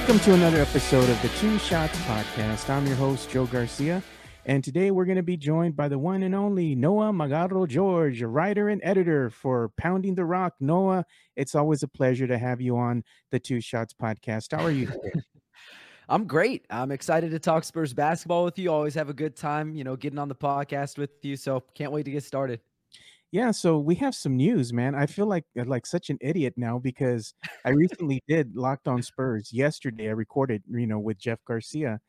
Welcome to another episode of the Two Shots Podcast. I'm your host, Joe Garcia, and today we're going to be joined by the one and only Noah Magaro George, a writer and editor for Pounding the Rock. Noah, it's always a pleasure to have you on the Two Shots Podcast. How are you? I'm great. I'm excited to talk Spurs basketball with you. Always have a good time, you know, getting on the podcast with you. So can't wait to get started. Yeah, so we have some news, man. I feel like uh, like such an idiot now because I recently did Locked On Spurs yesterday. I recorded, you know, with Jeff Garcia,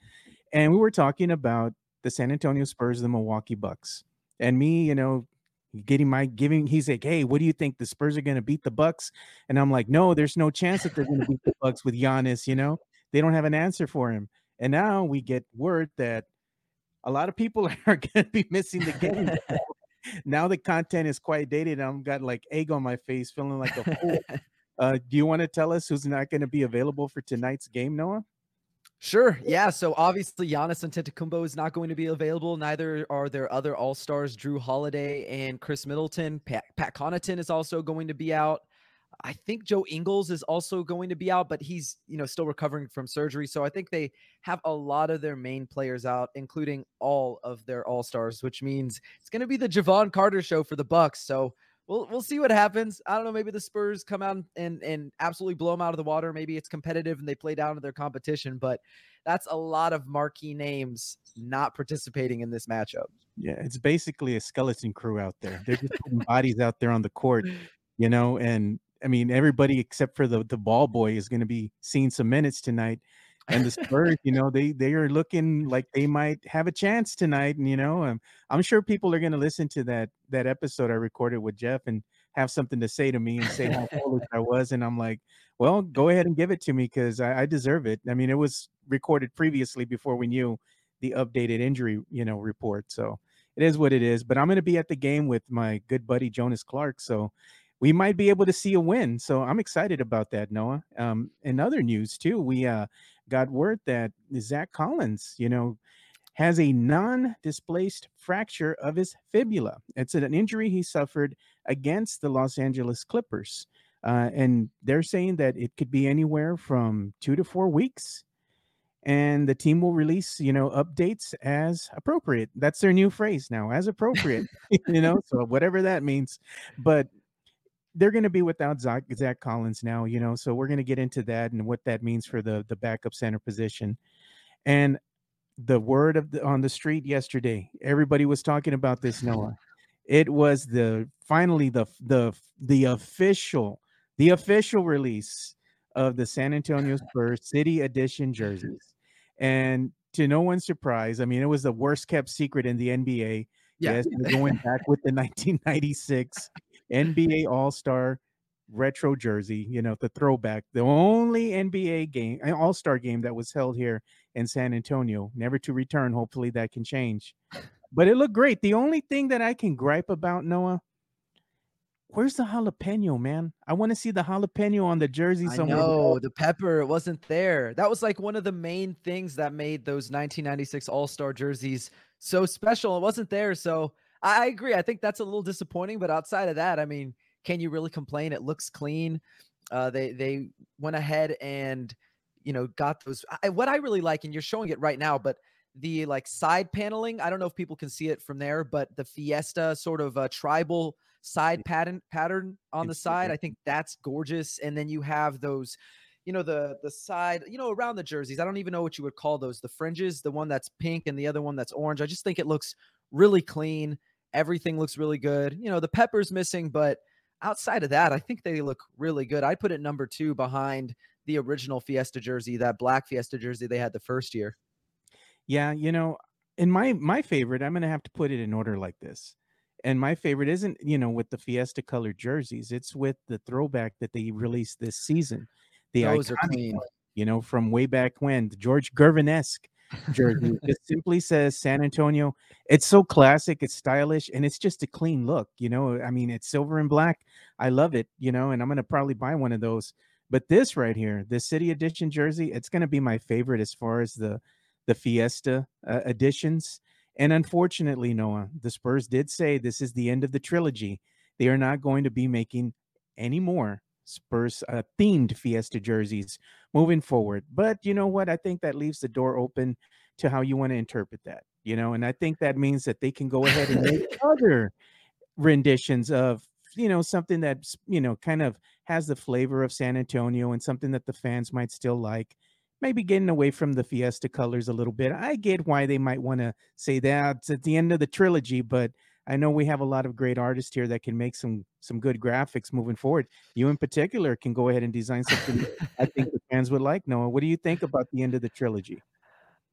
and we were talking about the San Antonio Spurs, the Milwaukee Bucks, and me, you know, getting my giving. He's like, "Hey, what do you think? The Spurs are going to beat the Bucks?" And I'm like, "No, there's no chance that they're going to beat the Bucks with Giannis. You know, they don't have an answer for him." And now we get word that a lot of people are going to be missing the game now the content is quite dated. I'm got like egg on my face, feeling like a fool. uh, do you want to tell us who's not going to be available for tonight's game, Noah? Sure. Yeah. So obviously Giannis Antetokounmpo is not going to be available. Neither are their other All Stars, Jrue Holiday and Khris Middleton. Pat, Pat Connaughton is also going to be out. I think Joe Ingles is also going to be out, but he's, you know, still recovering from surgery. So I think they have a lot of their main players out, including all of their all-stars, which means it's going to be the Jevon Carter show for the Bucks. So we'll we'll see what happens. I don't know, maybe the Spurs come out and and absolutely blow them out of the water. Maybe it's competitive and they play down to their competition, but that's a lot of marquee names not participating in this matchup. Yeah, it's basically a skeleton crew out there. They're just putting bodies out there on the court, you know, and I mean, everybody except for the the ball boy is going to be seeing some minutes tonight. And the Spurs, you know, they they are looking like they might have a chance tonight. And you know, um, I'm sure people are going to listen to that that episode I recorded with Jeff and have something to say to me and say how foolish I was. And I'm like, well, go ahead and give it to me because I, I deserve it. I mean, it was recorded previously before we knew the updated injury, you know, report. So it is what it is. But I'm going to be at the game with my good buddy Jonas Clark. So we might be able to see a win. So I'm excited about that, Noah. Um, in other news too, we uh, got word that Zach Collins, you know, has a non-displaced fracture of his fibula. It's an injury he suffered against the Los Angeles Clippers, uh, and they're saying that it could be anywhere from two to four weeks. And the team will release, you know, updates as appropriate. That's their new phrase now, as appropriate. you know, so whatever that means. But they're going to be without Zach, Zach Collins now, you know, so we're going to get into that and what that means for the the backup center position. And the word of the, on the street yesterday, everybody was talking about this. Noah, it was the finally the the the official the official release of the San Antonio Spurs City Edition jerseys, and to no one's surprise, I mean, it was the worst kept secret in the NBA. Yeah. Yes, going back with the 1996 NBA All Star retro jersey, you know, the throwback, the only NBA game, eh, an All Star game that was held here in San Antonio, never to return. Hopefully that can change. But it looked great. The only thing that I can gripe about Noah, where's the jalapeno, man? I want to see the jalapeno on the jersey somewhere. No, the pepper wasn't there. That was like one of the main things that made those 1996 All Star jerseys so special. It wasn't there, so I agree. I think that's a little disappointing, but outside of that, I mean, can you really complain? It looks clean. Uh, they they went ahead and you know got those. I, what I really like, and you're showing it right now, but the like side paneling. I don't know if people can see it from there, but the Fiesta sort of a tribal side pattern pattern on the side. I think that's gorgeous. And then you have those you know the the side you know around the jerseys i don't even know what you would call those the fringes the one that's pink and the other one that's orange i just think it looks really clean Everything looks really good. You know, the pepper's missing, but outside of that, I think they look really good. I'd put it number two behind the original Fiesta jersey, that black Fiesta jersey they had the first year. Yeah, you know, in my my favorite, I'm gonna have to put it in order like this. And my favorite isn't, you know, with the Fiesta colored jerseys. It's with the throwback that they released this season. The Those iconic, are clean. You know, from way back when, the George Gervin-esque jersey. it simply says San Antonio. It's so classic, it's stylish, and it's just a clean look. You know, I mean, it's silver and black. I love it, you know, and I'm gonna probably buy one of those. But this right here, the city edition jersey, it's gonna be my favorite as far as the the Fiesta uh, editions. And unfortunately, Noah, the Spurs did say this is the end of the trilogy. They are not going to be making any more Spurs uh, themed Fiesta jerseys moving forward. But you know what? I think that leaves the door open to how you want to interpret that. You know, and I think that means that they can go ahead and make other renditions of you know something that's you know kind of has the flavor of San Antonio and something that the fans might still like maybe getting away from the Fiesta colors a little bit. I get why they might want to say that it's at the end of the trilogy, but I know we have a lot of great artists here that can make some some good graphics moving forward. You in particular can go ahead and design something I think the fans would like. Noah, what do you think about the end of the trilogy?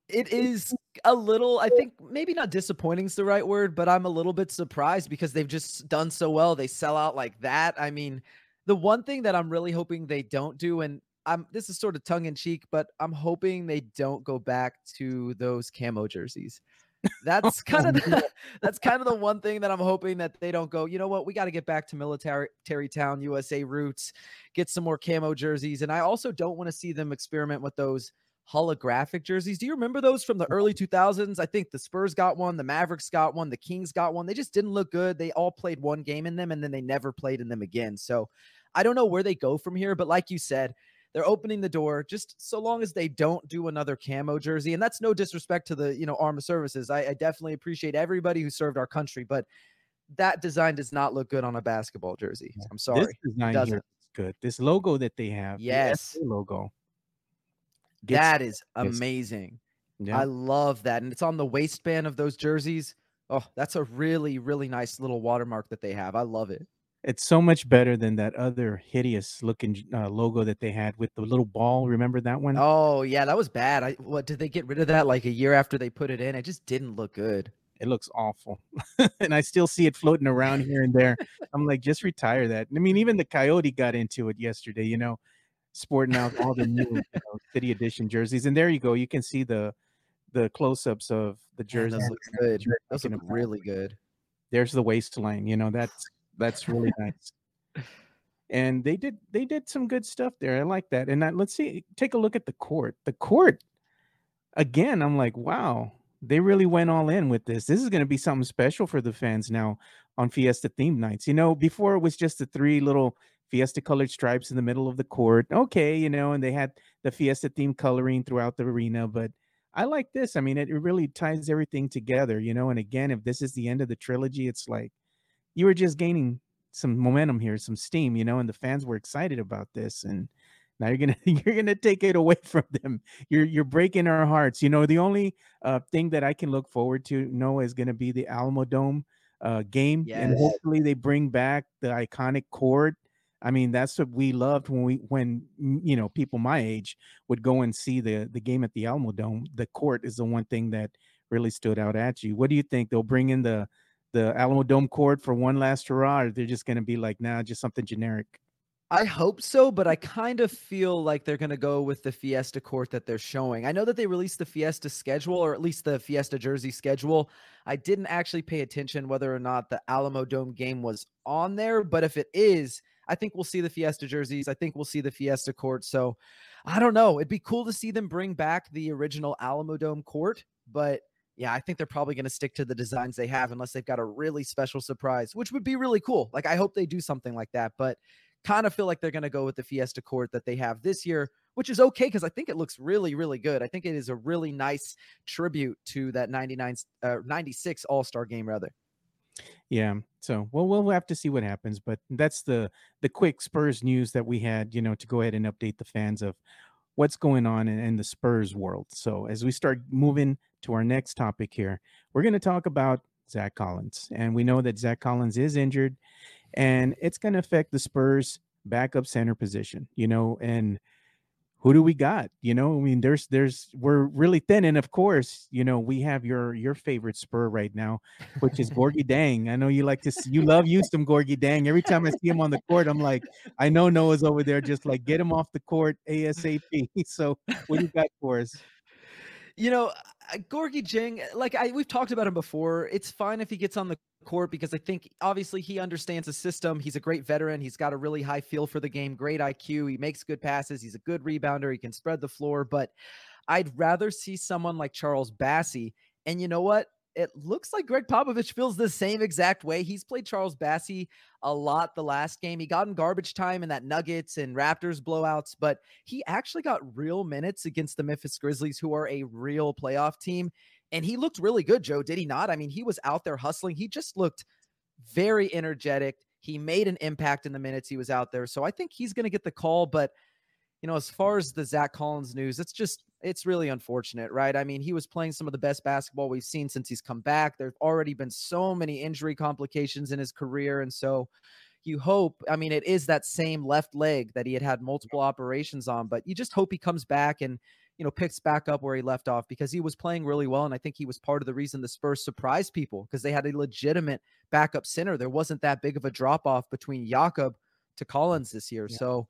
It is a little, I think maybe not disappointing is the right word, but I'm a little bit surprised because they've just done so well. They sell out like that. I mean, the one thing that I'm really hoping they don't do, and I'm this is sort of tongue in cheek, but I'm hoping they don't go back to those camo jerseys. That's oh, kind of the, that's kind of the one thing that I'm hoping that they don't go. You know what? We got to get back to military town USA roots, get some more camo jerseys, and I also don't want to see them experiment with those holographic jerseys. Do you remember those from the early 2000s? I think the Spurs got one, the Mavericks got one, the Kings got one. They just didn't look good. They all played one game in them and then they never played in them again. So I don't know where they go from here, but like you said, they're opening the door just so long as they don't do another camo jersey. And that's no disrespect to the, you know, armed services. I, I definitely appreciate everybody who served our country, but that design does not look good on a basketball jersey. I'm sorry. This design here is good. This logo that they have, yes, the logo. That is amazing. Yeah. I love that. And it's on the waistband of those jerseys. Oh, that's a really, really nice little watermark that they have. I love it. It's so much better than that other hideous looking uh, logo that they had with the little ball. Remember that one? Oh yeah, that was bad. I what did they get rid of that like a year after they put it in? It just didn't look good. It looks awful, and I still see it floating around here and there. I'm like, just retire that. I mean, even the Coyote got into it yesterday. You know, sporting out all the new you know, city edition jerseys, and there you go. You can see the the close-ups of the jerseys. those look good. Those look really good. There's the waistline. You know, that's that's really nice. And they did they did some good stuff there. I like that. And that, let's see, take a look at the court. The court again, I'm like, wow, they really went all in with this. This is going to be something special for the fans now on Fiesta theme nights. You know, before it was just the three little Fiesta colored stripes in the middle of the court. Okay, you know, and they had the Fiesta theme coloring throughout the arena, but I like this. I mean, it, it really ties everything together, you know. And again, if this is the end of the trilogy, it's like you were just gaining some momentum here, some steam, you know, and the fans were excited about this. And now you're gonna you're gonna take it away from them. You're you're breaking our hearts. You know, the only uh, thing that I can look forward to, Noah, is gonna be the Alamodome uh, game, yes. and hopefully they bring back the iconic court. I mean, that's what we loved when we when you know people my age would go and see the the game at the Alamodome. The court is the one thing that really stood out at you. What do you think? They'll bring in the the Alamodome court for one last hurrah, or they're just going to be like, nah, just something generic? I hope so, but I kind of feel like they're going to go with the Fiesta court that they're showing. I know that they released the Fiesta schedule, or at least the Fiesta jersey schedule. I didn't actually pay attention whether or not the Alamodome game was on there, but if it is, I think we'll see the Fiesta jerseys. I think we'll see the Fiesta court. So I don't know. It'd be cool to see them bring back the original Alamodome court, but yeah, I think they're probably going to stick to the designs they have unless they've got a really special surprise, which would be really cool. Like I hope they do something like that, but kind of feel like they're going to go with the Fiesta Court that they have this year, which is okay because I think it looks really, really good. I think it is a really nice tribute to that 99, uh, 96 All Star game, rather. Yeah. So, well, we'll have to see what happens, but that's the the quick Spurs news that we had, you know, to go ahead and update the fans of what's going on in, in the Spurs world. So, as we start moving to our next topic here, we're going to talk about Zach Collins. And we know that Zach Collins is injured and it's going to affect the Spurs backup center position, you know, and who do we got? You know, I mean, there's there's we're really thin, and of course, you know, we have your your favorite spur right now, which is Gorgui Dieng. I know you like to see, you love you some Gorgui Dieng. Every time I see him on the court, I'm like, I know Noah's over there, just like get him off the court ASAP. So, what do you got for us? You know, Uh, Gorgui Dieng, uh, like I we've talked about him before. It's fine if he gets on the court because I think obviously he understands the system. He's a great veteran. He's got a really high feel for the game, great IQ. He makes good passes. He's a good rebounder. He can spread the floor. But I'd rather see someone like Charles Bassey. And you know what? It looks like Gregg Popovich feels the same exact way. He's played Charles Bassey a lot the last game. He got in garbage time in that Nuggets and Raptors blowouts, but he actually got real minutes against the Memphis Grizzlies, who are a real playoff team. And he looked really good, Joe, did he not? I mean, he was out there hustling. He just looked very energetic. He made an impact in the minutes he was out there. So I think he's going to get the call. But, you know, as far as the Zach Collins news, it's just it's really unfortunate, right? I mean, he was playing some of the best basketball we've seen since he's come back. There've already been so many injury complications in his career. And so you hope, I mean, it is that same left leg that he had had multiple operations on, but you just hope he comes back and, you know, picks back up where he left off because he was playing really well. And I think he was part of the reason the Spurs surprised people because they had a legitimate backup center. There wasn't that big of a drop off between Jakob to Collins this year. Yeah. So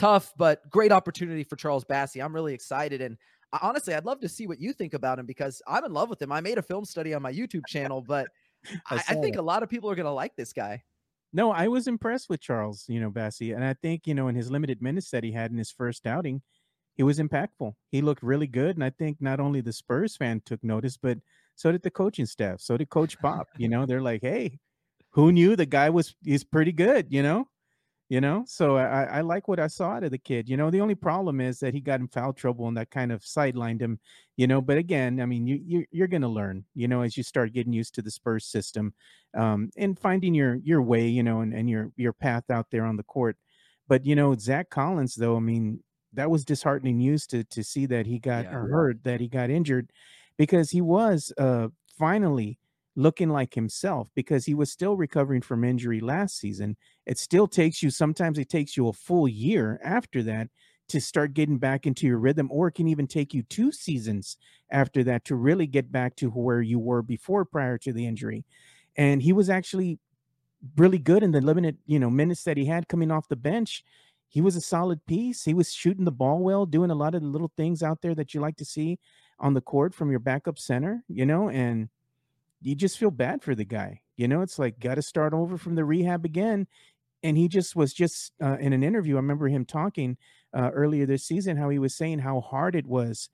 tough, but great opportunity for Charles Bassey. I'm really excited. And uh, honestly, I'd love to see what you think about him because I'm in love with him. I made a film study on my YouTube channel, but I, I, think a lot of people are going to like this guy. No, I was impressed with Charles, you know, Bassey. And I think, you know, in his limited minutes that he had in his first outing, he was impactful. He looked really good. And I think not only the Spurs fan took notice, but so did the coaching staff. So did Coach Pop. you know, they're like, hey, who knew the guy was he's pretty good, you know? You know? So I, I like what i saw out of the kid you know? The only problem is that he got in foul trouble and that kind of sidelined him you know? But again i mean you, you you're going to learn you know as you start getting used to the spurs system um, and finding your your way you know and, and your your path out there on the court. But you know zach collins though i mean that was disheartening news to to see that he got yeah. hurt that he got injured because he was uh finally looking like himself because he was still recovering from injury last season. It still takes you, sometimes it takes you a full year after that to start getting back into your rhythm, or it can even take you two seasons after that to really get back to where you were before prior to the injury. And he was actually really good in the limited, you know, minutes that he had coming off the bench. He was a solid piece. He was shooting the ball well, doing a lot of the little things out there that you like to see on the court from your backup center, you know, and you just feel bad for the guy. You know, it's like got to start over from the rehab again. And he just was just uh, in an interview. I remember him talking uh, earlier this season how he was saying how hard it was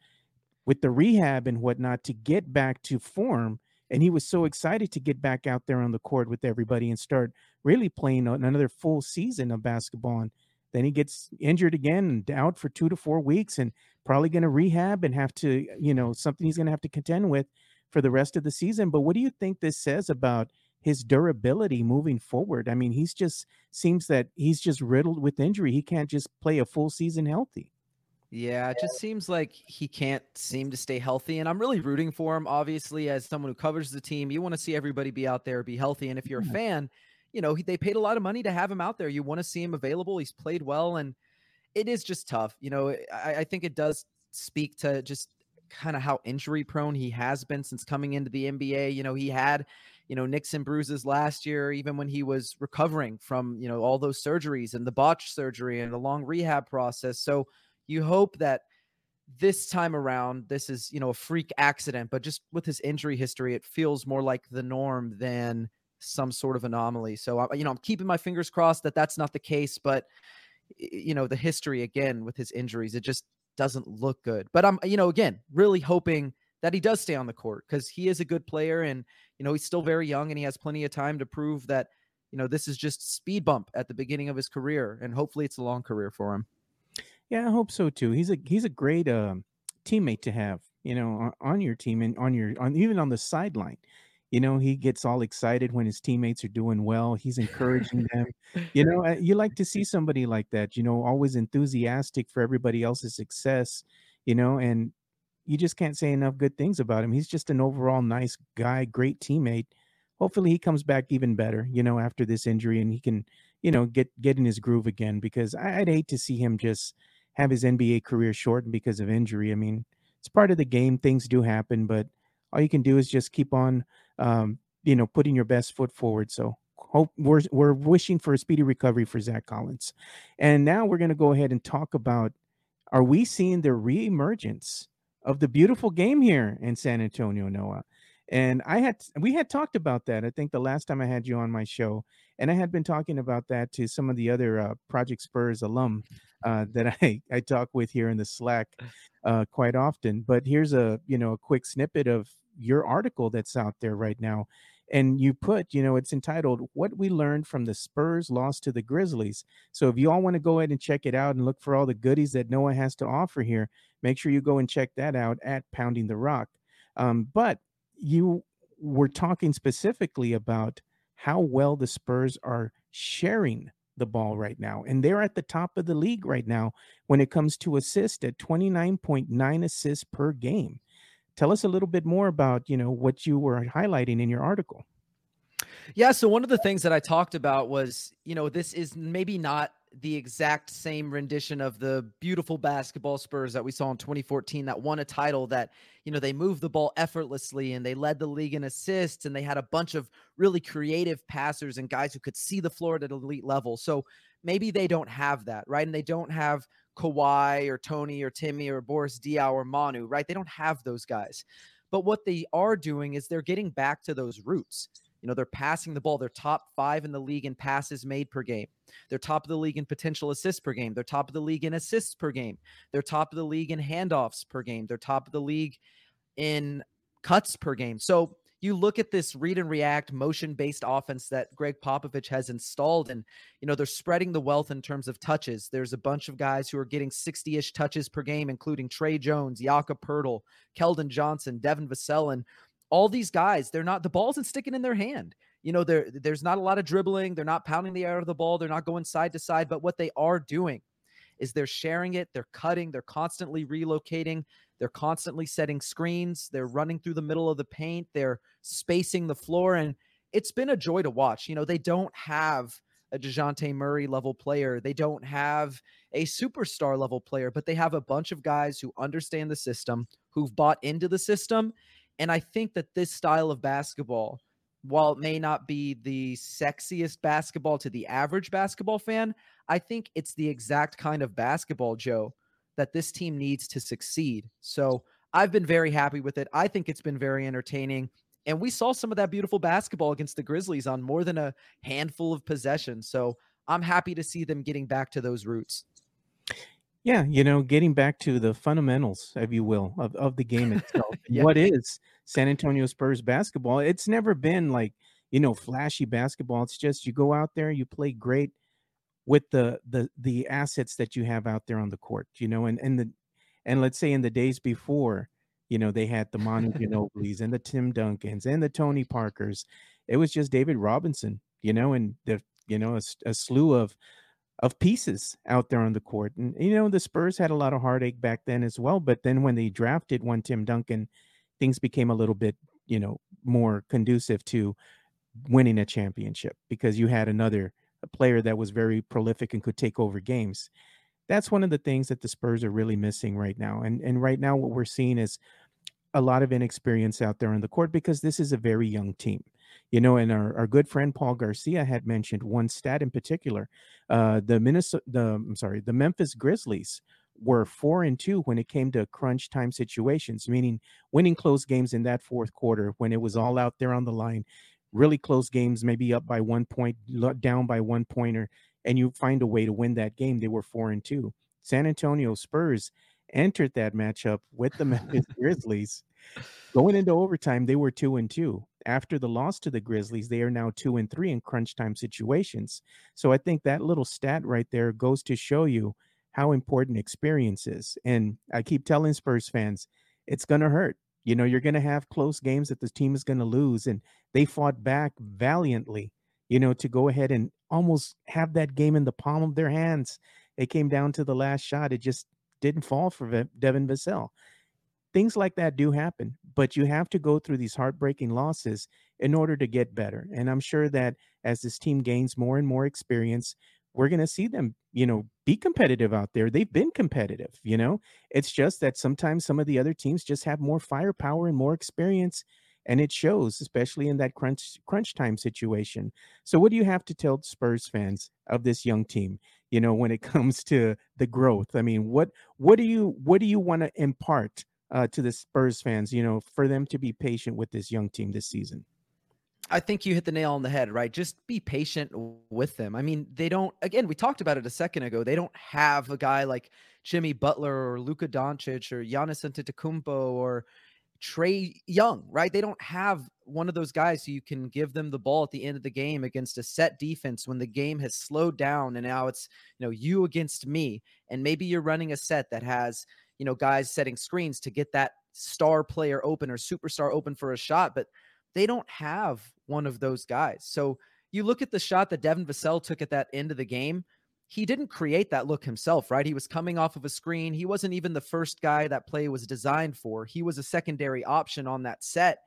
with the rehab and whatnot to get back to form. And he was so excited to get back out there on the court with everybody and start really playing another full season of basketball. And then he gets injured again and out for two to four weeks and probably going to rehab and have to, you know, something he's going to have to contend with for the rest of the season. But what do you think this says about his durability moving forward? I mean, he's just seems that he's just riddled with injury. He can't just play a full season healthy. Yeah, it just seems like he can't seem to stay healthy. And I'm really rooting for him. Obviously, as someone who covers the team, you want to see everybody be out there, be healthy. And if you're a fan, you know, he, they paid a lot of money to have him out there. You want to see him available. He's played well. And it is just tough. You know, I, I think it does speak to just kind of how injury prone he has been since coming into the NBA. You know, he had, you know, nicks and bruises last year, even when he was recovering from, you know, all those surgeries and the botched surgery and the long rehab process. So you hope that this time around, this is, you know, a freak accident, but just with his injury history, it feels more like the norm than some sort of anomaly. So, you know, I'm keeping my fingers crossed that that's not the case, but you know the history again with his injuries it just doesn't look good. But I'm, you know, again, really hoping that he does stay on the court because he is a good player and, you know, he's still very young and he has plenty of time to prove that, you know, this is just speed bump at the beginning of his career. And hopefully it's a long career for him. Yeah, I hope so too. He's a he's a great uh, teammate to have, you know, on your team and on your on even on the sideline. You know, he gets all excited when his teammates are doing well. He's encouraging them. You know, uh, you like to see somebody like that, you know, always enthusiastic for everybody else's success, you know, and you just can't say enough good things about him. He's just an overall nice guy, great teammate. Hopefully he comes back even better, you know, after this injury and he can, you know, get get in his groove again because I'd hate to see him just have his NBA career shortened because of injury. I mean, it's part of the game. Things do happen, but all you can do is just keep on um, you know, putting your best foot forward. So hope we're we're wishing for a speedy recovery for Zach Collins. And now we're going to go ahead and talk about are we seeing the reemergence of the beautiful game here in San Antonio, Noah? And I had we had talked about that. I think the last time I had you on my show, and I had been talking about that to some of the other uh, Project Spurs alum uh, that I I talk with here in the Slack uh, quite often. But here's a you know a quick snippet of your article that's out there right now and you put, you know, it's entitled What We Learned from the Spurs Loss to the Grizzlies. So if you all want to go ahead and check it out and look for all the goodies that Noah has to offer here, make sure you go and check that out at Pounding the Rock. Um, but you were talking specifically about how well the Spurs are sharing the ball right now. And they're at the top of the league right now when it comes to assist at 29.9 assists per game. Tell us a little bit more about, you know, what you were highlighting in your article. Yeah, so one of the things that I talked about was, you know, this is maybe not the exact same rendition of the beautiful basketball Spurs that we saw in 2014 that won a title that, you know, they moved the ball effortlessly and they led the league in assists and they had a bunch of really creative passers and guys who could see the floor at an elite level. So maybe they don't have that, right? And they don't have Kawhi or Tony or Timmy or Boris Diaw or Manu, right? They don't have those guys. But what they are doing is they're getting back to those roots. You know, they're passing the ball. They're top five in the league in passes made per game. They're top of the league in potential assists per game. They're top of the league in assists per game. They're top of the league in handoffs per game. They're top of the league in cuts per game. So you look at this read and react motion based offense that Gregg Popovich has installed, and you know they're spreading the wealth in terms of touches. There's a bunch of guys who are getting 60 ish touches per game, including Tre Jones, Jakob Poeltl, Keldon Johnson, Devin Vassell, and all these guys. They're not the ball isn't sticking in their hand. You know, there there's not a lot of dribbling. They're not pounding the air of the ball. They're not going side to side. But what they are doing is they're sharing it. They're cutting. They're constantly relocating. They're constantly setting screens. They're running through the middle of the paint. They're spacing the floor. And it's been a joy to watch. You know, they don't have a Dejounte Murray level player. They don't have a superstar level player, but they have a bunch of guys who understand the system, who've bought into the system. And I think that this style of basketball, while it may not be the sexiest basketball to the average basketball fan, I think it's the exact kind of basketball, Joe, that this team needs to succeed. So I've been very happy with it. I think it's been very entertaining. And we saw some of that beautiful basketball against the Grizzlies on more than a handful of possessions. So I'm happy to see them getting back to those roots. Yeah, you know, getting back to the fundamentals, if you will, of, of the game itself. yeah. What is San Antonio Spurs basketball? It's never been like, you know, flashy basketball. It's just you go out there, you play great with the the the assets that you have out there on the court, you know, and and the and let's say in the days before, you know, they had the Manu Ginobili's and the Tim Duncans and the Tony Parkers. It was just David Robinson, you know, and the you know a, a slew of of pieces out there on the court. And you know, the Spurs had a lot of heartache back then as well. But then when they drafted one Tim Duncan, things became a little bit, you know, more conducive to winning a championship because you had another a player that was very prolific and could take over games. That's one of the things that the Spurs are really missing right now. And and right now what we're seeing is a lot of inexperience out there on the court because this is a very young team. You know, and our, our good friend Paul Garcia had mentioned one stat in particular. Uh, the Minnesota the I'm sorry, the Memphis Grizzlies were four and two when it came to crunch time situations, meaning winning close games in that fourth quarter when it was all out there on the line really close games, maybe up by one point, down by one pointer, and you find a way to win that game. They were four and two. San Antonio Spurs entered that matchup with the Memphis Grizzlies. Going into overtime, they were two and two. After the loss to the Grizzlies, they are now two and three in crunch time situations. So I think that little stat right there goes to show you how important experience is. And I keep telling Spurs fans, it's going to hurt. You know, you're going to have close games that the team is going to lose. And they fought back valiantly, you know, to go ahead and almost have that game in the palm of their hands. It came down to the last shot. It just didn't fall for Devin Vassell. Things like that do happen, but you have to go through these heartbreaking losses in order to get better. And I'm sure that as this team gains more and more experience, we're going to see them, you know, be competitive out there. They've been competitive, you know. It's just that sometimes some of the other teams just have more firepower and more experience and it shows especially in that crunch crunch time situation. So what do you have to tell Spurs fans of this young team, you know, when it comes to the growth? I mean, what what do you what do you want to impart uh, to the Spurs fans, you know, for them to be patient with this young team this season? I think you hit the nail on the head, right? Just be patient with them. I mean, they don't, again, we talked about it a second ago. They don't have a guy like Jimmy Butler or Luka Doncic or Giannis Antetokounmpo or, Trae Young, right? They don't have one of those guys who you can give them the ball at the end of the game against a set defense when the game has slowed down and now it's, you know, you against me. And maybe you're running a set that has, you know, guys setting screens to get that star player open or superstar open for a shot, but they don't have one of those guys. So you look at the shot that Devin Vassell took at that end of the game he didn't create that look himself, right? He was coming off of a screen. He wasn't even the first guy that play was designed for. He was a secondary option on that set.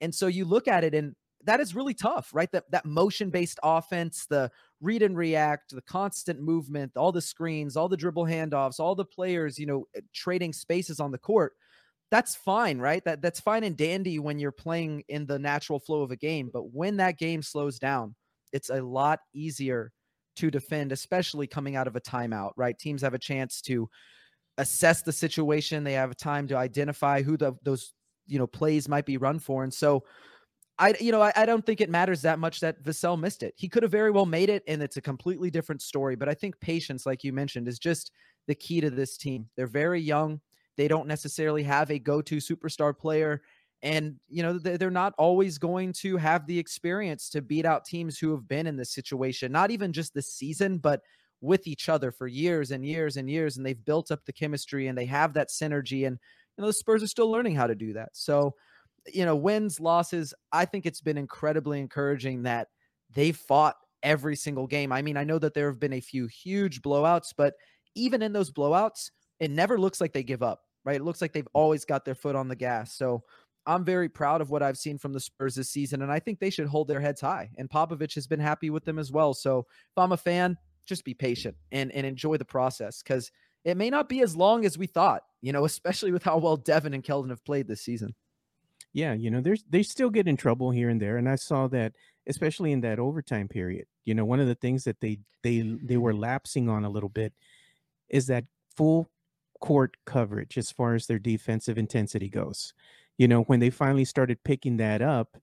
And so you look at it and that is really tough, right? That that motion-based offense, the read and react, the constant movement, all the screens, all the dribble handoffs, all the players, you know, trading spaces on the court. That's fine, right? That that's fine and dandy when you're playing in the natural flow of a game, but when that game slows down, it's a lot easier to defend, especially coming out of a timeout, right? Teams have a chance to assess the situation. They have time to identify who the, those, you know, plays might be run for. And so I, you know, I, I don't think it matters that much that Vassell missed it. He could have very well made it, and it's a completely different story. But I think patience, like you mentioned, is just the key to this team. They're very young. They don't necessarily have a go-to superstar player and, you know, they're not always going to have the experience to beat out teams who have been in this situation, not even just this season, but with each other for years and years and years. And they've built up the chemistry and they have that synergy. And, you know, the Spurs are still learning how to do that. So, you know, wins, losses, I think it's been incredibly encouraging that they fought every single game. I mean, I know that there have been a few huge blowouts, but even in those blowouts, it never looks like they give up, right? It looks like they've mm. always got their foot on the gas. So I'm very proud of what I've seen from the Spurs this season, and I think they should hold their heads high. And Popovich has been happy with them as well. So if I'm a fan, just be patient and, and enjoy the process because it may not be as long as we thought, you know, especially with how well Devin and Keldon have played this season. Yeah, you know, there's they still get in trouble here and there, and I saw that especially in that overtime period. You know, one of the things that they they they were lapsing on a little bit is that full court coverage as far as their defensive intensity goes you know, when they finally started picking that up,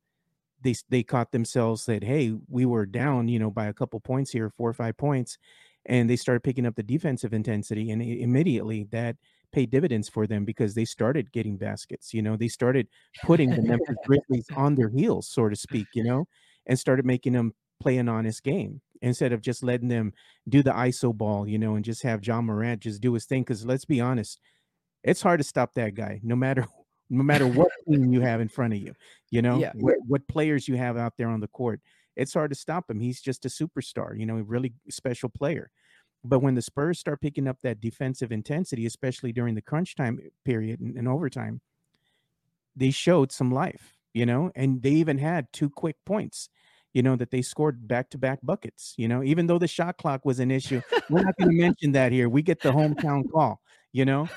they they caught themselves that hey, we were down, you know, by a couple points here, four or five points, and they started picking up the defensive intensity, and immediately that paid dividends for them because they started getting baskets. You know, they started putting the Memphis Grizzlies on their heels, so to speak. You know, and started making them play an honest game instead of just letting them do the ISO ball, you know, and just have Ja Morant just do his thing. Because let's be honest, it's hard to stop that guy, no matter no matter what team you have in front of you, you know, yeah. what, what players you have out there on the court. It's hard to stop him. He's just a superstar, you know, a really special player. But when the Spurs start picking up that defensive intensity, especially during the crunch time period and, and overtime, they showed some life, you know, and they even had two quick points you know, that they scored back to back buckets, you know, even though the shot clock was an issue. We're not going to mention that here. We get the hometown call, you know,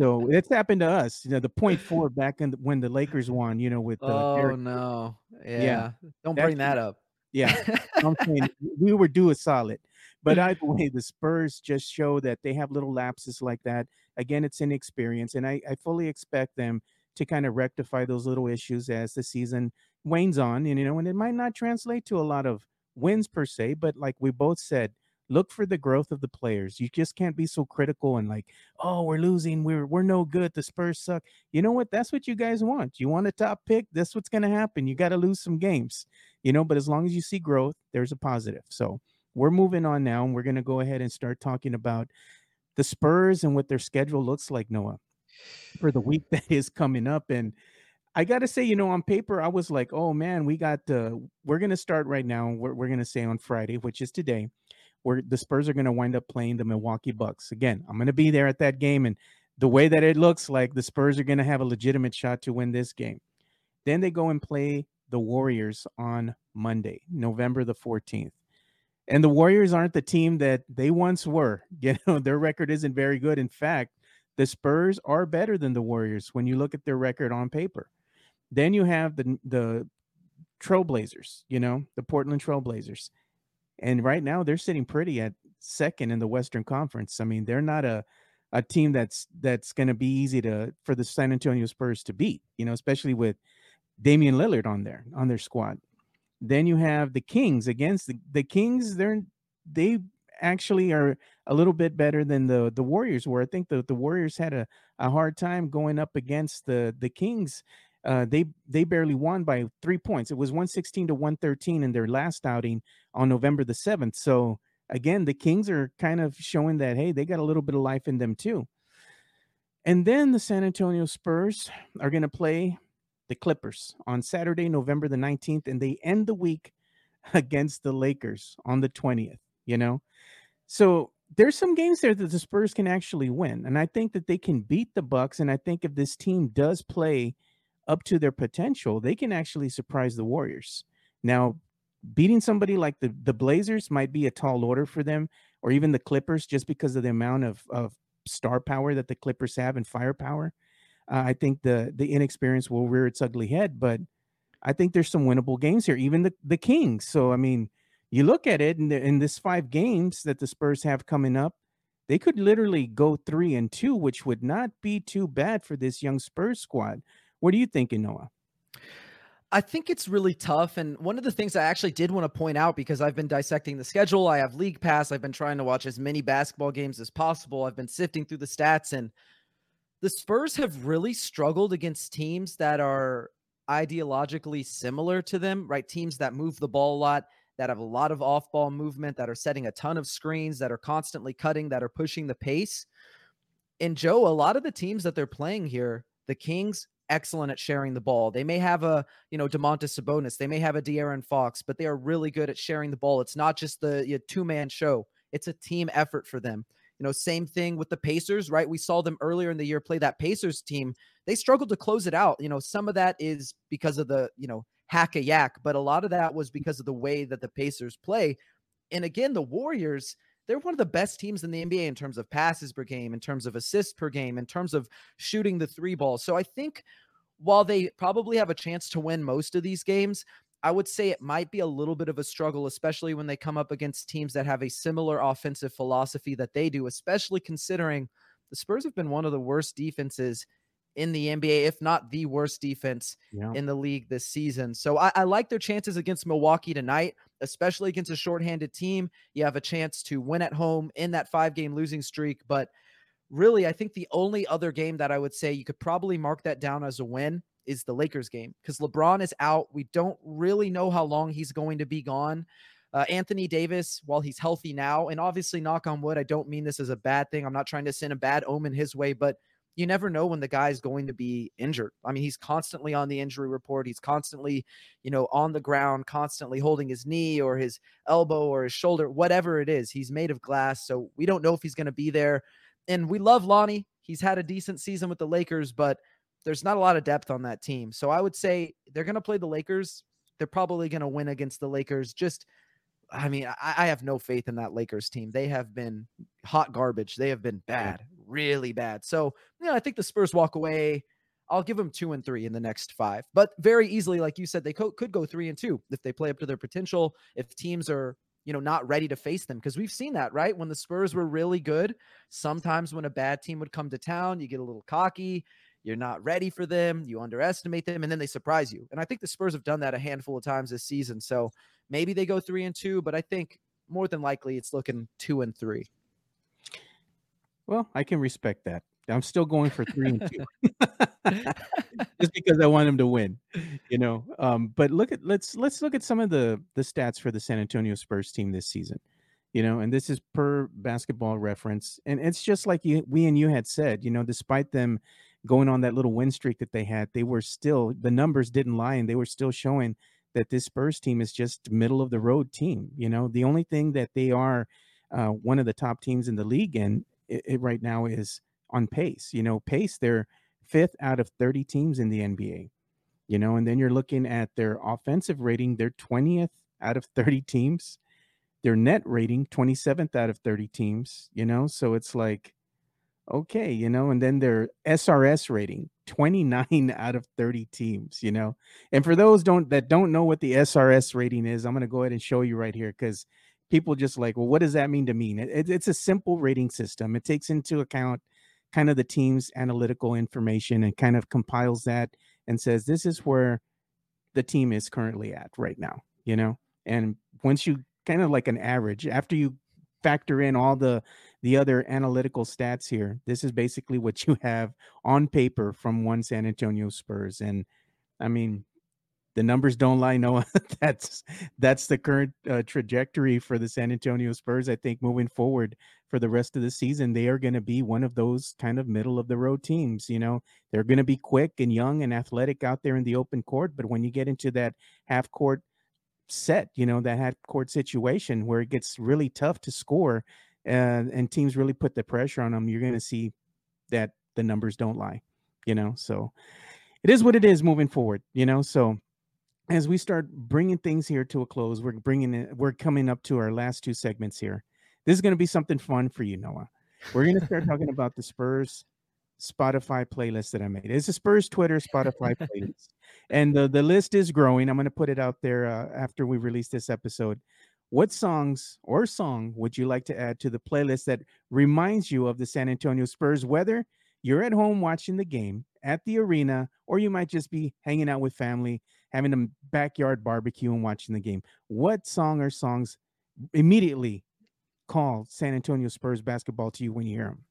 so it's happened to us. You know, the point four back in the, when the Lakers won. You know, with uh, oh Derek. no, yeah, yeah. don't bring that up. Yeah, I'm saying we were due a solid. But either way, the Spurs just show that they have little lapses like that. Again, it's inexperience, and I, I fully expect them to kind of rectify those little issues as the season wanes on. And you know, and it might not translate to a lot of wins per se, but like we both said, look for the growth of the players. You just can't be so critical and like, oh, we're losing, we're we're no good, the Spurs suck. You know what? That's what you guys want. You want a top pick, that's what's gonna happen. You got to lose some games, you know, but as long as you see growth, there's a positive. So we're moving on now, and we're gonna go ahead and start talking about the Spurs and what their schedule looks like, Noah, for the week that is coming up. And I got to say, you know, on paper, I was like, oh man, we got, the, we're going to start right now. We're, we're going to say on Friday, which is today where the Spurs are going to wind up playing the Milwaukee Bucks. Again, I'm going to be there at that game. And the way that it looks like the Spurs are going to have a legitimate shot to win this game. Then they go and play the Warriors on Monday, November the 14th. And the Warriors aren't the team that they once were. You know, their record isn't very good. In fact, the Spurs are better than the Warriors when you look at their record on paper. Then you have the the Trailblazers, you know, the Portland Trailblazers. And right now they're sitting pretty at second in the Western Conference. I mean, they're not a a team that's that's going to be easy to for the San Antonio Spurs to beat, you know, especially with Damian Lillard on there on their squad. Then you have the Kings against the, the Kings. They're they actually are a little bit better than the the Warriors were. I think the, the Warriors had a, a hard time going up against the the Kings uh, they they barely won by three points. It was 116 to 113 in their last outing on November the 7th. So again, the Kings are kind of showing that hey, they got a little bit of life in them too. And then the San Antonio Spurs are going to play the Clippers on Saturday, November the 19th, and they end the week against the Lakers on the 20th, you know? So there's some games there that the Spurs can actually win. And I think that they can beat the Bucks. And I think if this team does play up to their potential, they can actually surprise the Warriors. Now, beating somebody like the, the Blazers might be a tall order for them, or even the Clippers, just because of the amount of, of star power that the Clippers have and firepower. Uh, I think the the inexperience will rear its ugly head, but I think there's some winnable games here, even the, the Kings. So, I mean, you look at it in, the, in this five games that the Spurs have coming up, they could literally go three and two, which would not be too bad for this young Spurs squad. What are you thinking, Noah? I think it's really tough. And one of the things I actually did want to point out because I've been dissecting the schedule, I have League Pass, I've been trying to watch as many basketball games as possible. I've been sifting through the stats, and the Spurs have really struggled against teams that are ideologically similar to them, right? Teams that move the ball a lot, that have a lot of off ball movement, that are setting a ton of screens, that are constantly cutting, that are pushing the pace. And Joe, a lot of the teams that they're playing here, the Kings, excellent at sharing the ball. They may have a, you know, Domantas Sabonis, they may have a De'Aaron Fox, but they are really good at sharing the ball. It's not just the you know, two man show, it's a team effort for them. You know, same thing with the Pacers, right? We saw them earlier in the year play that Pacers team. They struggled to close it out. You know, some of that is because of the, you know, hack a yak, but a lot of that was because of the way that the Pacers play. And again, the Warriors, they're one of the best teams in the NBA in terms of passes per game, in terms of assists per game, in terms of shooting the three ball. So I think while they probably have a chance to win most of these games, I would say it might be a little bit of a struggle, especially when they come up against teams that have a similar offensive philosophy that they do, especially considering the Spurs have been one of the worst defenses in the NBA, if not the worst defense yeah. in the league this season. So I, I, like their chances against Milwaukee tonight, especially against a shorthanded team. You have a chance to win at home in that five game losing streak. But really, I think the only other game that I would say you could probably mark that down as a win is the Lakers game because LeBron is out. We don't really know how long he's going to be gone. Uh, Anthony Davis, while he's healthy now, and obviously, knock on wood, I don't mean this as a bad thing. I'm not trying to send a bad omen his way, but you never know when the guy's going to be injured. I mean, he's constantly on the injury report. He's constantly, you know, on the ground, constantly holding his knee or his elbow or his shoulder, whatever it is. He's made of glass. So we don't know if he's going to be there. And we love Lonnie. He's had a decent season with the Lakers, but there's not a lot of depth on that team. So I would say they're going to play the Lakers. They're probably going to win against the Lakers. Just, I mean, I, I, have no faith in that Lakers team. They have been hot garbage. They have been bad, really bad. So, yeah, I think the Spurs walk away. I'll give them two and three in the next five, but very easily, like you said, they co- could go three and two if they play up to their potential. If teams are you know, not ready to face them because we've seen that, right? When the Spurs were really good, sometimes when a bad team would come to town, you get a little cocky, you're not ready for them, you underestimate them, and then they surprise you. And I think the Spurs have done that a handful of times this season. So maybe they go three and two, but I think more than likely it's looking two and three. Well, I can respect that. I'm still going for three and two, just because I want them to win, you know. Um, but look at let's let's look at some of the the stats for the San Antonio Spurs team this season, you know. And this is per Basketball Reference, and it's just like you, we and you had said, you know, despite them going on that little win streak that they had, they were still the numbers didn't lie, and they were still showing that this Spurs team is just middle of the road team. You know, the only thing that they are uh, one of the top teams in the league in it, it right now is on pace. You know, pace, they're fifth out of 30 teams in the NBA. You know, and then you're looking at their offensive rating, they're 20th out of 30 teams. Their net rating, 27th out of 30 teams, you know, so it's like, okay, you know, and then their SRS rating, 29 out of 30 teams, you know. And for those don't that don't know what the SRS rating is, I'm going to go ahead and show you right here because people just like, well, what does that mean to me? It, it, it's a simple rating system. It takes into account kind of the team's analytical information and kind of compiles that and says this is where the team is currently at right now you know and once you kind of like an average after you factor in all the the other analytical stats here this is basically what you have on paper from one san antonio spurs and I mean, the numbers don't lie, Noah. that's that's the current uh, trajectory for the San Antonio Spurs. I think moving forward for the rest of the season, they are going to be one of those kind of middle of the road teams. You know, they're going to be quick and young and athletic out there in the open court, but when you get into that half court set, you know, that half court situation where it gets really tough to score, uh, and teams really put the pressure on them, you're going to see that the numbers don't lie. You know, so it is what it is moving forward. You know, so as we start bringing things here to a close, we're bringing it, we're coming up to our last two segments here. This is going to be something fun for you, Noah. We're going to start talking about the Spurs Spotify playlist that I made. It's a Spurs Twitter Spotify playlist, and the the list is growing. I'm going to put it out there uh, after we release this episode. What songs or song would you like to add to the playlist that reminds you of the San Antonio Spurs? Whether you're at home watching the game at the arena, or you might just be hanging out with family having a backyard barbecue and watching the game. What song or songs immediately call San Antonio Spurs basketball to you when you hear them?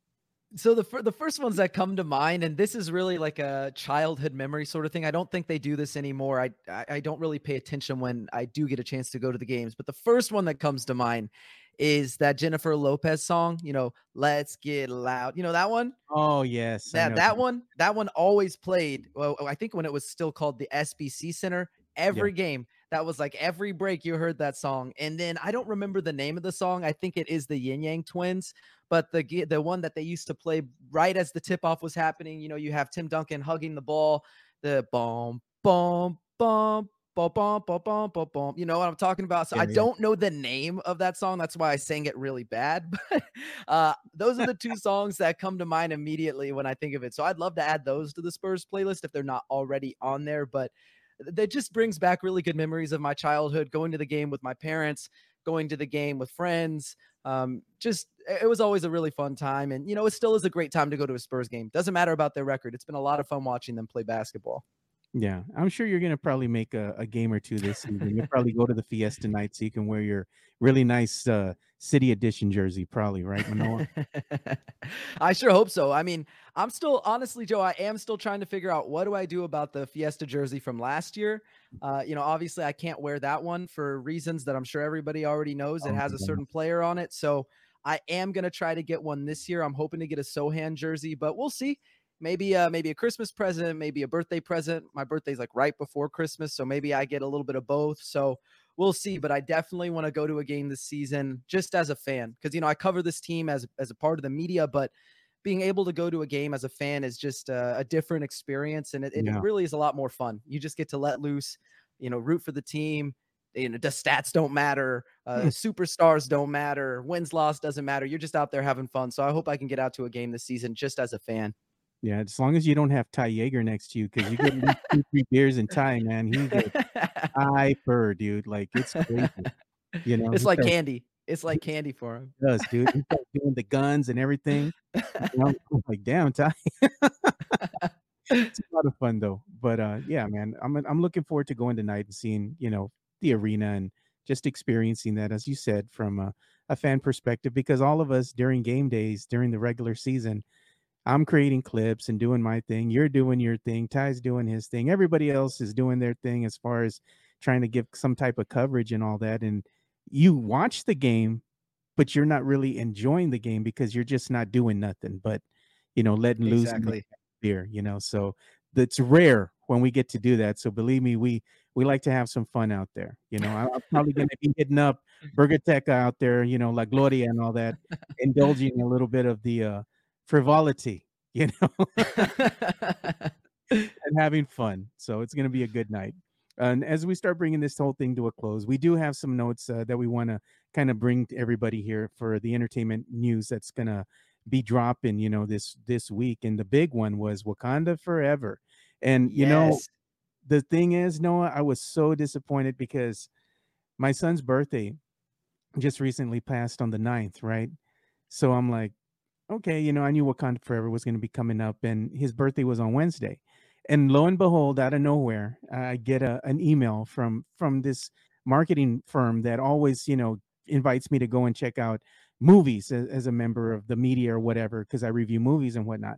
So the the first ones that come to mind, and this is really like a childhood memory sort of thing. I don't think they do this anymore. I, I I don't really pay attention when I do get a chance to go to the games. But the first one that comes to mind is that Jennifer Lopez song, you know, Let's Get Loud. You know that one? Oh, yes. That that one, that one always played. Well, I think when it was still called the SBC Center, every yeah. game that was like every break you heard that song. And then I don't remember the name of the song. I think it is the Ying Yang Twins, but the the one that they used to play right as the tip off was happening, you know, you have Tim Duncan hugging the ball, the boom boom boom Bum, bum, bum, bum, bum, bum. You know what I'm talking about? So yeah, I don't know the name of that song. That's why I sang it really bad. But uh, those are the two songs that come to mind immediately when I think of it. So I'd love to add those to the Spurs playlist if they're not already on there. But that just brings back really good memories of my childhood, going to the game with my parents, going to the game with friends. Um, just it was always a really fun time. And, you know, it still is a great time to go to a Spurs game. Doesn't matter about their record. It's been a lot of fun watching them play basketball. Yeah, I'm sure you're gonna probably make a, a game or two this season. You'll probably go to the Fiesta night so you can wear your really nice uh, City Edition jersey, probably, right, Manoa? I sure hope so. I mean, I'm still honestly, Joe, I am still trying to figure out what do I do about the Fiesta jersey from last year. Uh, you know, obviously, I can't wear that one for reasons that I'm sure everybody already knows. It oh, has a certain player on it, so I am gonna try to get one this year. I'm hoping to get a Sochan jersey, but we'll see maybe uh maybe a Christmas present, maybe a birthday present. My birthday's like right before Christmas, so maybe I get a little bit of both. So we'll see. But I definitely want to go to a game this season just as a fan because you know I cover this team as as a part of the media, but being able to go to a game as a fan is just a, a different experience, and it, it yeah. really is a lot more fun. You just get to let loose, you know, root for the team. You know, the stats don't matter, uh, hmm. superstars don't matter, wins loss doesn't matter. You're just out there having fun. So I hope I can get out to a game this season just as a fan. Yeah, as long as you don't have Ty Yeager next to you, because you get two, three beers and Ty, man, he's hyper, dude. Like it's crazy. You know, it's like starts, candy. It's like candy for him. does, dude. He's doing the guns and everything. You know, like, damn, Ty. it's a lot of fun though. But uh, yeah, man, I'm I'm looking forward to going tonight and seeing you know the arena and just experiencing that, as you said, from a, a fan perspective, because all of us during game days during the regular season I'm creating clips and doing my thing. You're doing your thing. Ty's doing his thing. Everybody else is doing their thing as far as trying to give some type of coverage and all that. And you watch the game, but you're not really enjoying the game because you're just not doing nothing but, you know, letting exactly. loose beer, you know. So it's rare when we get to do that. So believe me, we we like to have some fun out there. You know, I'm probably going to be hitting up Burgerteca out there, you know, La Gloria and all that, indulging a little bit of the uh frivolity, you know, and having fun. So it's going to be a good night. And as we start bringing this whole thing to a close, we do have some notes uh, that we want to kind of bring to everybody here for the entertainment news that's going to be dropping, you know, this this week. And the big one was Wakanda Forever. And you yes. know, the thing is, Noah, I was so disappointed because my son's birthday just recently passed on the 9th, right? So I'm like, okay, you know, I knew Wakanda Forever was going to be coming up, and his birthday was on Wednesday. And lo and behold, out of nowhere, I get a, an email from from this marketing firm that always, you know, invites me to go and check out movies as, as a member of the media or whatever because I review movies and whatnot.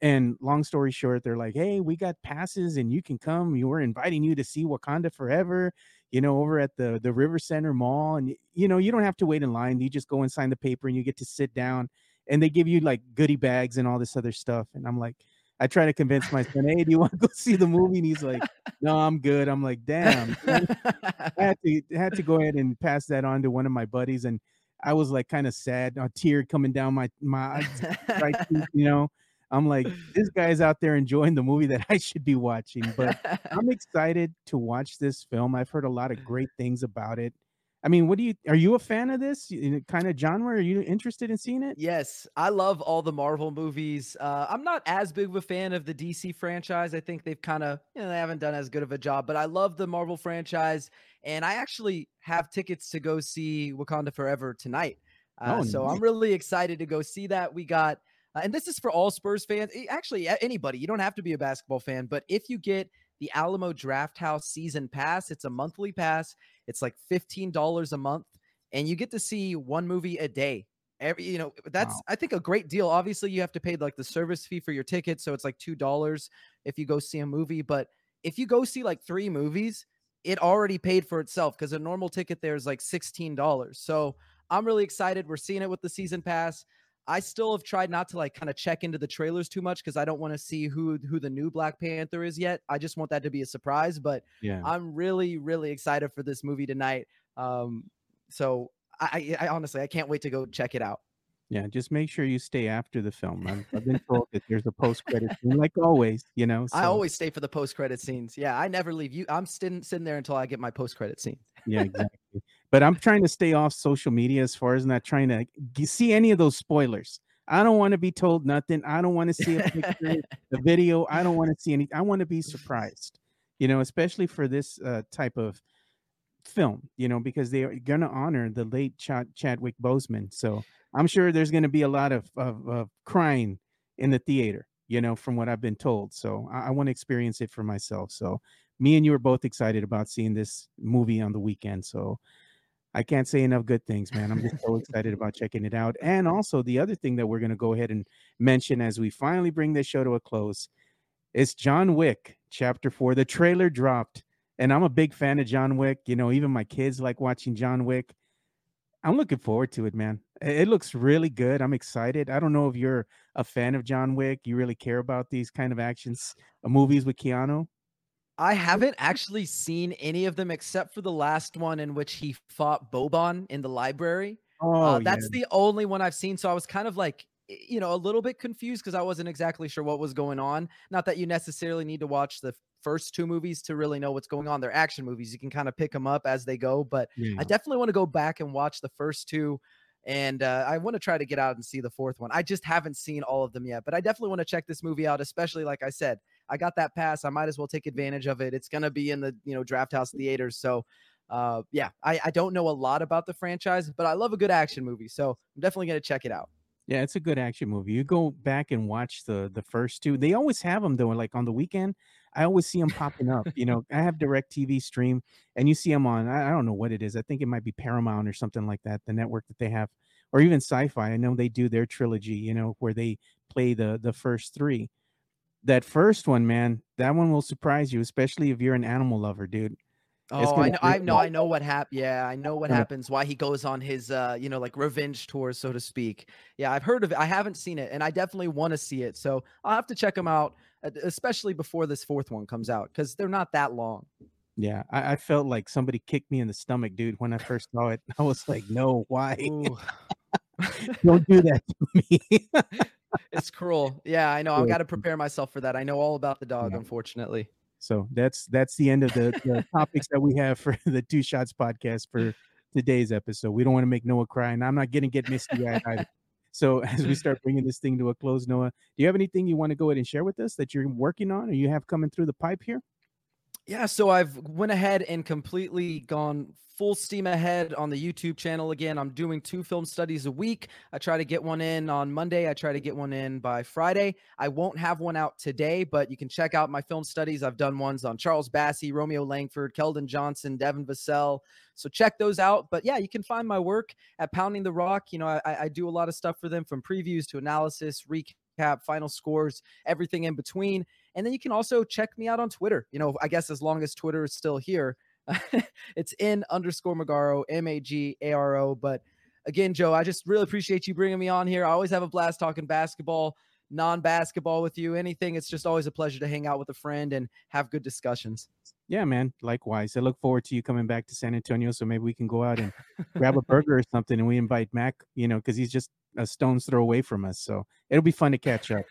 And long story short, they're like, "Hey, we got passes, and you can come. We're inviting you to see Wakanda Forever, you know, over at the the River Center Mall, and you know, you don't have to wait in line. You just go and sign the paper, and you get to sit down, and they give you like goodie bags and all this other stuff." And I'm like, I try to convince my son, "Hey, do you want to go see the movie?" And he's like, "No, I'm good." I'm like, "Damn." I had to had to go ahead and pass that on to one of my buddies, and I was like kind of sad, a tear coming down my my right you know. I'm like, this guy's out there enjoying the movie that I should be watching. But I'm excited to watch this film. I've heard a lot of great things about it. I mean, what do you are you a fan of this kind of genre? Are you interested in seeing it? Yes, I love all the Marvel movies. Uh, I'm not as big of a fan of the DC franchise. I think they've kind of, you know, they haven't done as good of a job, but I love the Marvel franchise. And I actually have tickets to go see Wakanda Forever tonight. Uh, oh, so nice. I'm really excited to go see that. We got, uh, and this is for all Spurs fans, actually, anybody. You don't have to be a basketball fan, but if you get the Alamo Drafthouse season pass. It's a monthly pass. It's like $15 a month and you get to see one movie a day. Every, you know, that's wow. I think a great deal. Obviously, you have to pay like the service fee for your ticket, so it's like $2 if you go see a movie, but if you go see like 3 movies, it already paid for itself cuz a normal ticket there is like $16. So, I'm really excited. We're seeing it with the season pass. I still have tried not to like kind of check into the trailers too much because I don't want to see who who the new Black Panther is yet. I just want that to be a surprise. But yeah, I'm really really excited for this movie tonight. Um, so I, I, I honestly I can't wait to go check it out. Yeah, just make sure you stay after the film. I've, I've been told that there's a post credit scene, like always. You know, so. I always stay for the post credit scenes. Yeah, I never leave. You, I'm sitting sitting there until I get my post credit scene. yeah, exactly. But I'm trying to stay off social media as far as not trying to see any of those spoilers. I don't want to be told nothing. I don't want to see a picture, the video. I don't want to see any. I want to be surprised. You know, especially for this uh, type of film. You know, because they are going to honor the late Ch- Chadwick Boseman. So I'm sure there's going to be a lot of, of, of, crying in the theater, you know, from what I've been told. So I, I want to experience it for myself. So me and you are both excited about seeing this movie on the weekend. So I can't say enough good things, man. I'm just so excited about checking it out. And also, the other thing that we're going to go ahead and mention as we finally bring this show to a close is John Wick Chapter 4. The trailer dropped, and I'm a big fan of John Wick. You know, even my kids like watching John Wick. I'm looking forward to it, man. It looks really good. I'm excited. I don't know if you're a fan of John Wick. You really care about these kind of actions uh, movies with Keanu. I haven't actually seen any of them except for the last one in which he fought Boban in the library. Oh, uh, that's yeah. the only one I've seen. So I was kind of like, you know, a little bit confused because I wasn't exactly sure what was going on. Not that you necessarily need to watch the first two movies to really know what's going on. They're action movies. You can kind of pick them up as they go. But yeah. I definitely want to go back and watch the first two. And uh, I want to try to get out and see the fourth one. I just haven't seen all of them yet, but I definitely want to check this movie out, especially like I said, I got that pass. I might as well take advantage of it. It's going to be in the, you know, draft house theaters. So, uh, yeah, I, I don't know a lot about the franchise, but I love a good action movie. So I'm definitely going to check it out. Yeah, it's a good action movie. You go back and watch the the first two. They always have them though. Like on the weekend, I always see them popping up. You know, I have DirecTV stream, and you see them on. I, I, don't know what it is. I think it might be Paramount or something like that. The network that they have, or even Sci-Fi. I know they do their trilogy. You know, where they play the the first three. That first one, man, that one will surprise you, especially if you're an animal lover, dude. Oh, I know, I know, I know what happened. Yeah, I know what happens. Why he goes on his, uh, you know, like revenge tour, so to speak. Yeah, I've heard of it. I haven't seen it, and I definitely want to see it. So I'll have to check them out, especially before this fourth one comes out, because they're not that long. Yeah, I, I, felt like somebody kicked me in the stomach, dude, when I first saw it. I was like, no, why? Don't do that to me. it's cruel. Yeah, I know. I've got to prepare myself for that. I know all about the dog, yeah. unfortunately. So that's that's the end of the, the topics that we have for the Two Shots podcast for today's episode. We don't want to make Noah cry, and I'm not going to get misty eyed either. So as we start bringing this thing to a close, Noah, do you have anything you want to go ahead and share with us that you're working on, or you have coming through the pipe here? Yeah, so I've went ahead and completely gone full steam ahead on the YouTube channel again. I'm doing two film studies a week. I try to get one in on Monday. I try to get one in by Friday. I won't have one out today, but you can check out my film studies. I've done ones on Charles Bassey, Romeo Langford, Keldon Johnson, Devin Vassell. So check those out. But yeah, you can find my work at Pounding the Rock. You know, I, I do a lot of stuff for them from previews to analysis, recap recap, final scores, everything in between. And then you can also check me out on Twitter. You know, I guess as long as Twitter is still here, it's in underscore Magaro, M A G A R O. But again, Joe, I just really appreciate you bringing me on here. I always have a blast talking basketball, non basketball with you, anything. It's just always a pleasure to hang out with a friend and have good discussions. Yeah, man. Likewise. I look forward to you coming back to San Antonio. So maybe we can go out and grab a burger or something and we invite Mac, you know, because he's just a stone's throw away from us. So it'll be fun to catch up.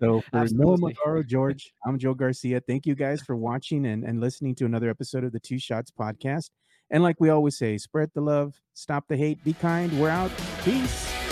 So for Noah Magaro, George, I'm Joe Garcia. Thank you guys for watching and, and listening to another episode of the Two Shots podcast. And like we always say, spread the love, stop the hate, be kind. We're out. Peace.